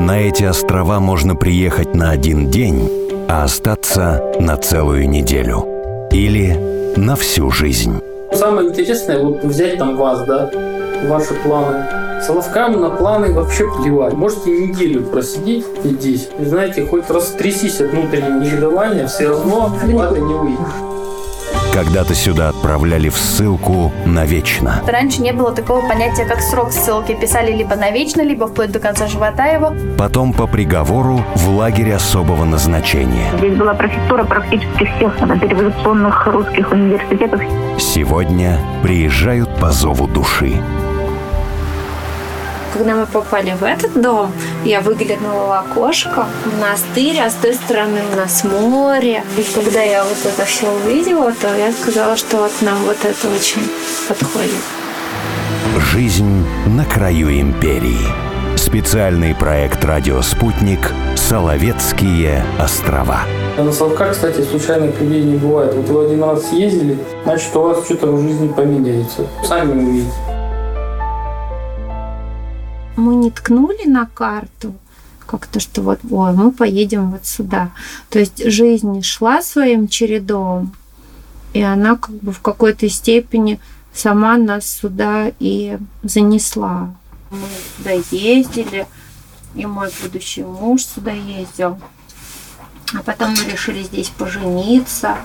На эти острова можно приехать на один день, а остаться на целую неделю. Или на всю жизнь. Самое интересное, вот взять там вас, да, ваши планы. Соловкам на планы вообще плевать. Можете неделю просидеть здесь. И знаете, хоть раз трясись от внутреннего негодования, все равно это не выйдет. Когда-то сюда отправляли в ссылку навечно. Раньше не было такого понятия, как срок ссылки. Писали либо навечно, либо вплоть до конца живота его. Потом по приговору в лагерь особого назначения. Здесь была профессура практически всех дореволюционных русских университетов. Сегодня приезжают по зову души. Когда мы попали в этот дом, я выглянула в окошко, монастырь, а с той стороны у нас море. И когда я вот это все увидела, то я сказала, что вот нам вот это очень подходит. Жизнь на краю империи. Специальный проект «Радио Спутник. Соловецкие острова». На Соловках, кстати, случайных людей не бывает. Вот вы один раз съездили, значит, у вас что-то в жизни поменяется. Сами увидите мы не ткнули на карту как-то, что вот, ой, мы поедем вот сюда. То есть жизнь шла своим чередом, и она как бы в какой-то степени сама нас сюда и занесла. Мы сюда ездили, и мой будущий муж сюда ездил. А потом мы решили здесь пожениться.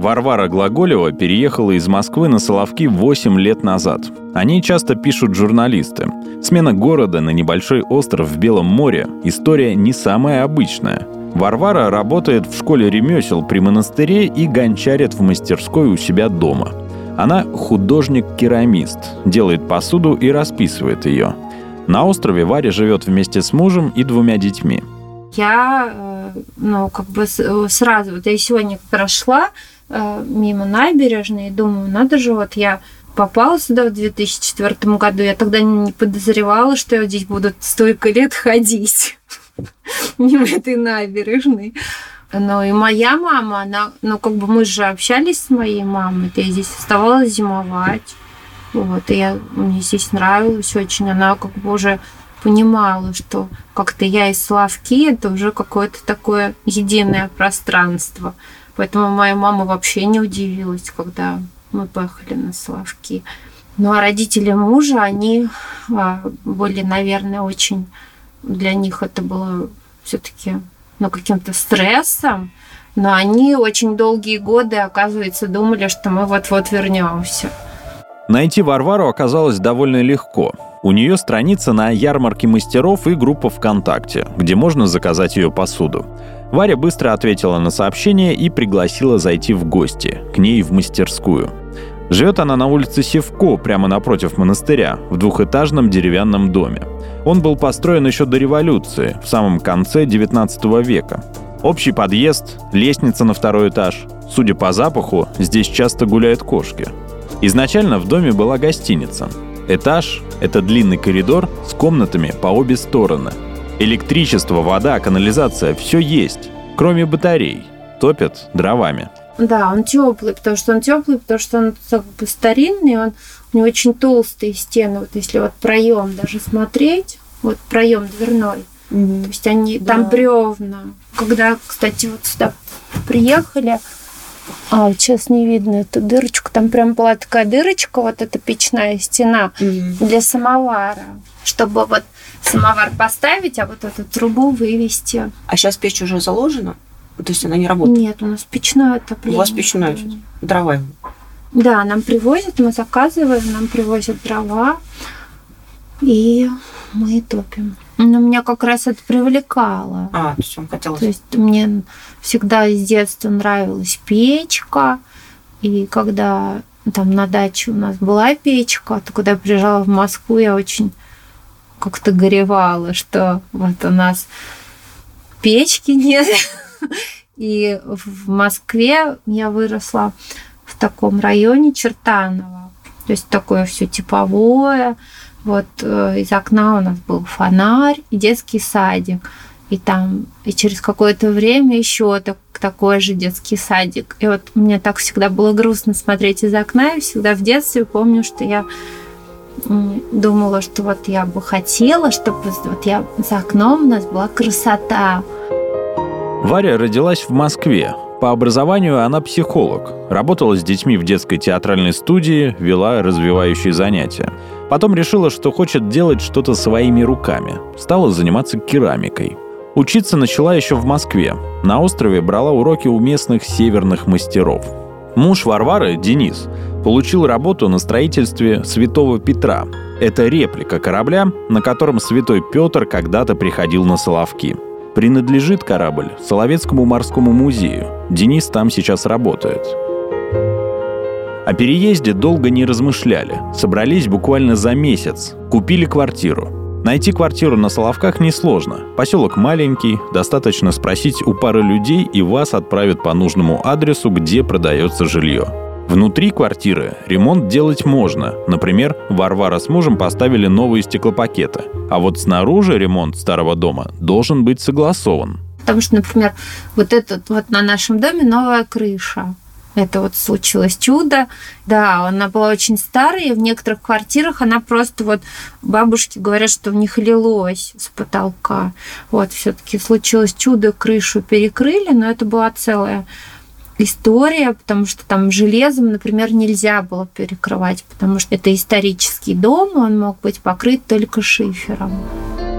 Варвара Глаголева переехала из Москвы на Соловки 8 лет назад. О ней часто пишут журналисты. Смена города на небольшой остров в Белом море – история не самая обычная. Варвара работает в школе ремесел при монастыре и гончарит в мастерской у себя дома. Она художник-керамист, делает посуду и расписывает ее. На острове Варя живет вместе с мужем и двумя детьми. Я, э, ну, как бы сразу, вот я сегодня прошла, Э, мимо набережной и думаю, надо же, вот я попала сюда в 2004 году, я тогда не подозревала, что я здесь буду столько лет ходить мимо этой набережной. Но и моя мама, она, ну, как бы мы же общались с моей мамой, я здесь оставалась зимовать. Вот, и я, мне здесь нравилось очень. Она как бы уже понимала, что как-то я из Славки, это уже какое-то такое единое пространство. Поэтому моя мама вообще не удивилась, когда мы поехали на Славки. Ну а родители мужа, они а, были, наверное, очень... Для них это было все-таки ну, каким-то стрессом. Но они очень долгие годы, оказывается, думали, что мы вот-вот вернемся. Найти Варвару оказалось довольно легко. У нее страница на ярмарке мастеров и группа ВКонтакте, где можно заказать ее посуду. Варя быстро ответила на сообщение и пригласила зайти в гости, к ней в мастерскую. Живет она на улице Севко, прямо напротив монастыря, в двухэтажном деревянном доме. Он был построен еще до революции, в самом конце 19 века. Общий подъезд, лестница на второй этаж. Судя по запаху, здесь часто гуляют кошки. Изначально в доме была гостиница. Этаж — это длинный коридор с комнатами по обе стороны — Электричество, вода, канализация – все есть, кроме батарей. Топят дровами. Да, он теплый, потому что он теплый, потому что он как бы старинный, он у него очень толстые стены. Вот если вот проем даже смотреть, вот проем дверной, угу. то есть они да. там бревна. Когда, кстати, вот сюда приехали, а, сейчас не видно эту дырочку. Там прям была такая дырочка, вот эта печная стена угу. для самовара, чтобы вот самовар поставить, а вот эту трубу вывести. А сейчас печь уже заложена? То есть она не работает? Нет, у нас печное отопление. У вас печное дрова? Да, нам привозят, мы заказываем, нам привозят дрова, и мы топим. Но меня как раз это привлекало. А, то есть вам хотелось... То есть мне всегда с детства нравилась печка, и когда там на даче у нас была печка, то когда я приезжала в Москву, я очень как-то горевала, что вот у нас печки нет. И в Москве я выросла в таком районе Чертаново. То есть такое все типовое. Вот э, из окна у нас был фонарь и детский садик. И там, и через какое-то время еще так, такой же детский садик. И вот мне так всегда было грустно смотреть из окна. И всегда в детстве помню, что я думала, что вот я бы хотела, чтобы вот я за окном у нас была красота. Варя родилась в Москве. По образованию она психолог. Работала с детьми в детской театральной студии, вела развивающие занятия. Потом решила, что хочет делать что-то своими руками. Стала заниматься керамикой. Учиться начала еще в Москве. На острове брала уроки у местных северных мастеров. Муж Варвары, Денис, получил работу на строительстве Святого Петра. Это реплика корабля, на котором Святой Петр когда-то приходил на Соловки. Принадлежит корабль Соловецкому морскому музею. Денис там сейчас работает. О переезде долго не размышляли. Собрались буквально за месяц. Купили квартиру. Найти квартиру на Соловках несложно. Поселок маленький, достаточно спросить у пары людей, и вас отправят по нужному адресу, где продается жилье. Внутри квартиры ремонт делать можно. Например, Варвара с мужем поставили новые стеклопакеты. А вот снаружи ремонт старого дома должен быть согласован. Потому что, например, вот этот вот на нашем доме новая крыша. Это вот случилось чудо. Да, она была очень старая, и в некоторых квартирах она просто вот бабушки говорят, что в них лилось с потолка. Вот, все-таки случилось чудо, крышу перекрыли, но это была целая история, потому что там железом, например, нельзя было перекрывать, потому что это исторический дом, он мог быть покрыт только шифером.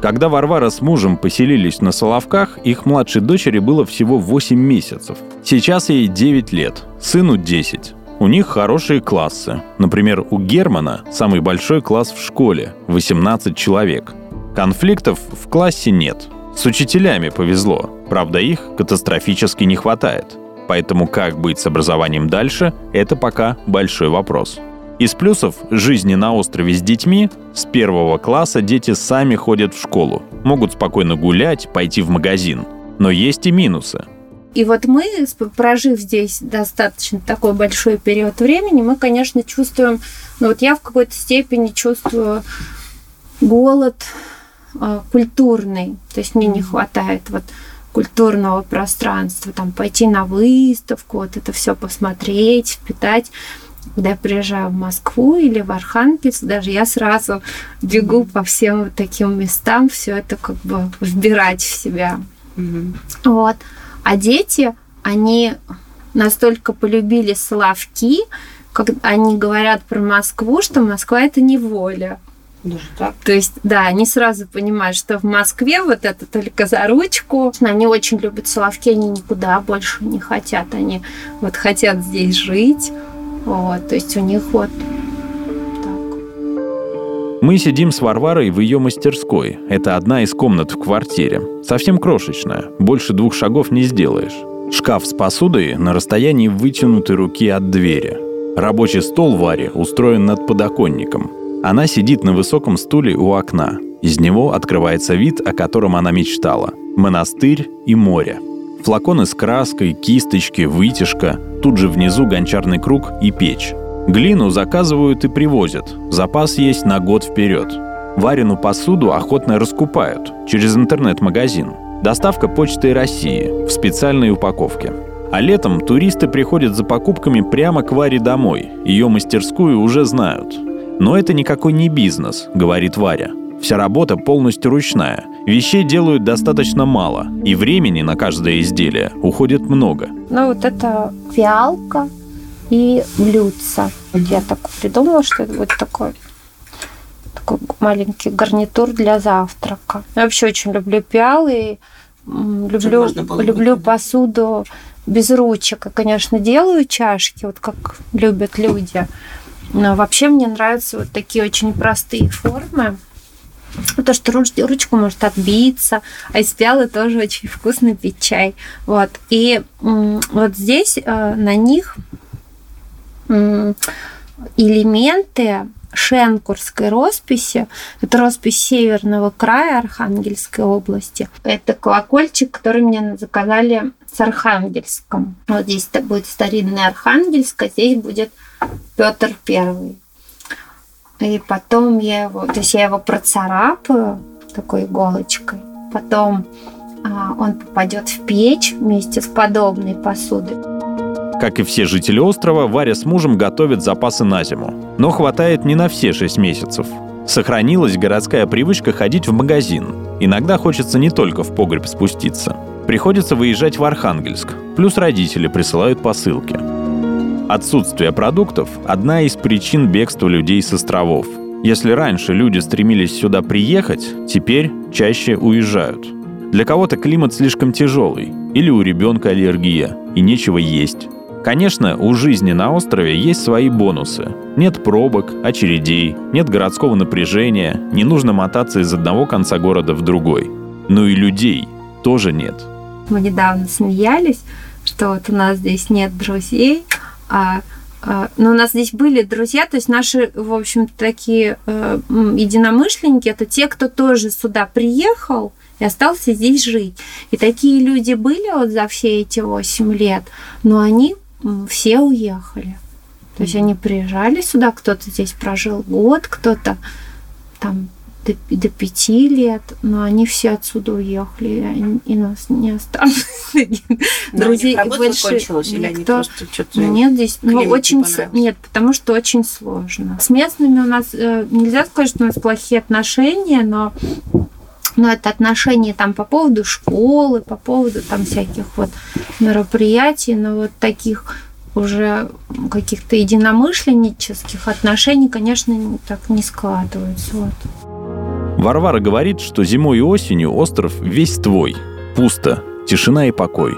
Когда Варвара с мужем поселились на Соловках, их младшей дочери было всего 8 месяцев. Сейчас ей 9 лет, сыну 10. У них хорошие классы. Например, у Германа самый большой класс в школе – 18 человек. Конфликтов в классе нет. С учителями повезло. Правда, их катастрофически не хватает. Поэтому как быть с образованием дальше – это пока большой вопрос. Из плюсов жизни на острове с детьми – с первого класса дети сами ходят в школу, могут спокойно гулять, пойти в магазин. Но есть и минусы. И вот мы, прожив здесь достаточно такой большой период времени, мы, конечно, чувствуем, ну вот я в какой-то степени чувствую голод э, культурный, то есть мне не хватает вот культурного пространства, там пойти на выставку, вот это все посмотреть, впитать. Когда я приезжаю в Москву или в Архангельск, даже я сразу бегу по всем таким местам, все это как бы вбирать в себя. Мгм. Вот. А дети, они настолько полюбили Соловки, как они говорят про Москву, что Москва это неволя. Даже так. То есть, да, они сразу понимают, что в Москве вот это только за ручку. Они очень любят Соловки, они никуда больше не хотят. Они вот хотят здесь жить. Вот, то есть у них вот. Мы сидим с Варварой в ее мастерской. Это одна из комнат в квартире. Совсем крошечная, больше двух шагов не сделаешь. Шкаф с посудой на расстоянии вытянутой руки от двери. Рабочий стол Вари устроен над подоконником. Она сидит на высоком стуле у окна. Из него открывается вид, о котором она мечтала. Монастырь и море. Флаконы с краской, кисточки, вытяжка. Тут же внизу гончарный круг и печь. Глину заказывают и привозят. Запас есть на год вперед. Варину посуду охотно раскупают через интернет-магазин. Доставка почтой России в специальной упаковке. А летом туристы приходят за покупками прямо к Варе домой. Ее мастерскую уже знают. Но это никакой не бизнес, говорит Варя. Вся работа полностью ручная. Вещей делают достаточно мало, и времени на каждое изделие уходит много. Ну, вот это фиалка и блюдца. Вот я так придумала, что это будет такой такой маленький гарнитур для завтрака. Я вообще очень люблю пиалы, люблю, люблю посуду без ручек. И, конечно, делаю чашки, вот как любят люди. Но вообще мне нравятся вот такие очень простые формы. Потому что руч- ручку может отбиться, а из пиалы тоже очень вкусно пить чай. Вот. И вот здесь э, на них элементы шенкурской росписи. Это роспись северного края Архангельской области. Это колокольчик, который мне заказали с Архангельском. Вот здесь это будет старинный Архангельск, а здесь будет Петр Первый. И потом я его, то есть я его процарапаю такой иголочкой. Потом а, он попадет в печь вместе с подобной посудой. Как и все жители острова, Варя с мужем готовят запасы на зиму. Но хватает не на все 6 месяцев. Сохранилась городская привычка ходить в магазин. Иногда хочется не только в погреб спуститься. Приходится выезжать в Архангельск. Плюс родители присылают посылки. Отсутствие продуктов – одна из причин бегства людей с островов. Если раньше люди стремились сюда приехать, теперь чаще уезжают. Для кого-то климат слишком тяжелый, или у ребенка аллергия, и нечего есть. Конечно, у жизни на острове есть свои бонусы. Нет пробок, очередей, нет городского напряжения, не нужно мотаться из одного конца города в другой. Но и людей тоже нет. Мы недавно смеялись, что вот у нас здесь нет друзей, а, а но у нас здесь были друзья, то есть наши, в общем такие э, единомышленники, это те, кто тоже сюда приехал и остался здесь жить. И такие люди были вот за все эти 8 лет, но они все уехали. То есть они приезжали сюда, кто-то здесь прожил год, кто-то там до, до пяти лет, но они все отсюда уехали, и, и нас не осталось. Друзей больше просто что-то Нет, здесь ну, очень нет, потому что очень сложно. С местными у нас э, нельзя сказать, что у нас плохие отношения, но но это отношения там по поводу школы, по поводу там всяких вот мероприятий, но вот таких уже каких-то единомышленнических отношений, конечно, так не складываются. Вот. Варвара говорит, что зимой и осенью остров весь твой. Пусто, тишина и покой.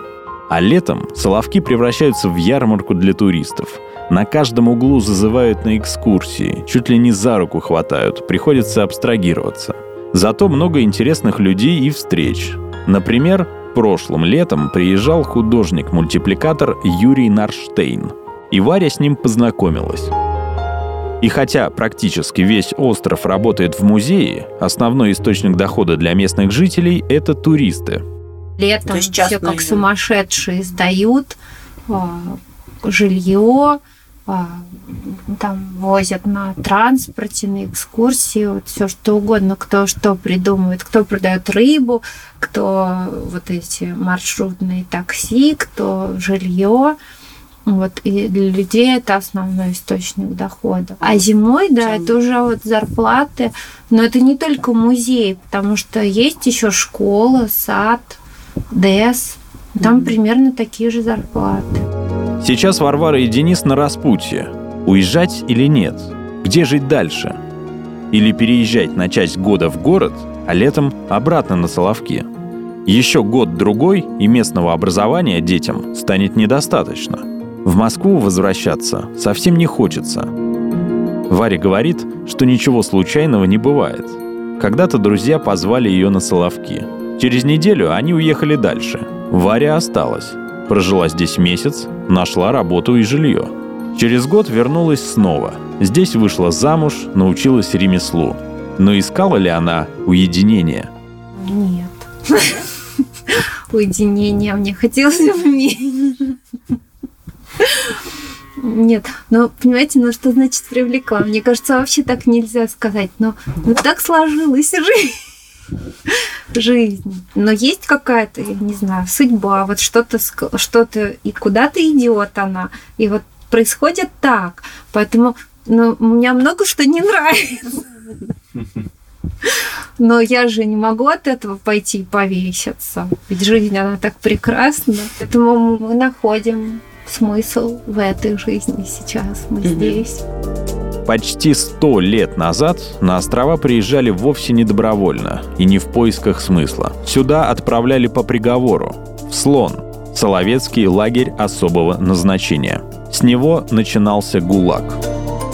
А летом Соловки превращаются в ярмарку для туристов. На каждом углу зазывают на экскурсии, чуть ли не за руку хватают, приходится абстрагироваться – Зато много интересных людей и встреч. Например, прошлым летом приезжал художник-мультипликатор Юрий Нарштейн. И Варя с ним познакомилась. И хотя практически весь остров работает в музее, основной источник дохода для местных жителей – это туристы. Летом все как сумасшедшие сдают а, жилье, а, там возят на транспорте, на экскурсии, вот все что угодно, кто что придумывает, кто продает рыбу, кто вот эти маршрутные такси, кто жилье. Вот, и для людей это основной источник дохода. А зимой, да, это уже вот зарплаты. Но это не только музей, потому что есть еще школа, сад, ДЭС. Там mm-hmm. примерно такие же зарплаты. Сейчас Варвара и Денис на распутье. Уезжать или нет? Где жить дальше? Или переезжать на часть года в город, а летом обратно на Соловки? Еще год-другой и местного образования детям станет недостаточно. В Москву возвращаться совсем не хочется. Варя говорит, что ничего случайного не бывает. Когда-то друзья позвали ее на Соловки. Через неделю они уехали дальше. Варя осталась. Прожила здесь месяц, нашла работу и жилье. Через год вернулась снова. Здесь вышла замуж, научилась ремеслу. Но искала ли она уединение? Нет. Уединение мне хотелось бы Нет, но понимаете, ну что значит привлекла? Мне кажется, вообще так нельзя сказать. Но вот так сложилась жизнь жизнь. Но есть какая-то, я не знаю, судьба, вот что-то, что-то и куда-то идет она. И вот происходит так. Поэтому ну, у меня много что не нравится. Но я же не могу от этого пойти и повеситься. Ведь жизнь, она так прекрасна. Поэтому мы находим смысл в этой жизни сейчас. Мы здесь. Почти сто лет назад на острова приезжали вовсе не добровольно и не в поисках смысла. Сюда отправляли по приговору. В Слон – Соловецкий лагерь особого назначения. С него начинался ГУЛАГ.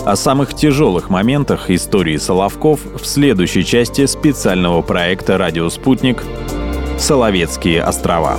О самых тяжелых моментах истории Соловков в следующей части специального проекта «Радио Спутник» «Соловецкие острова».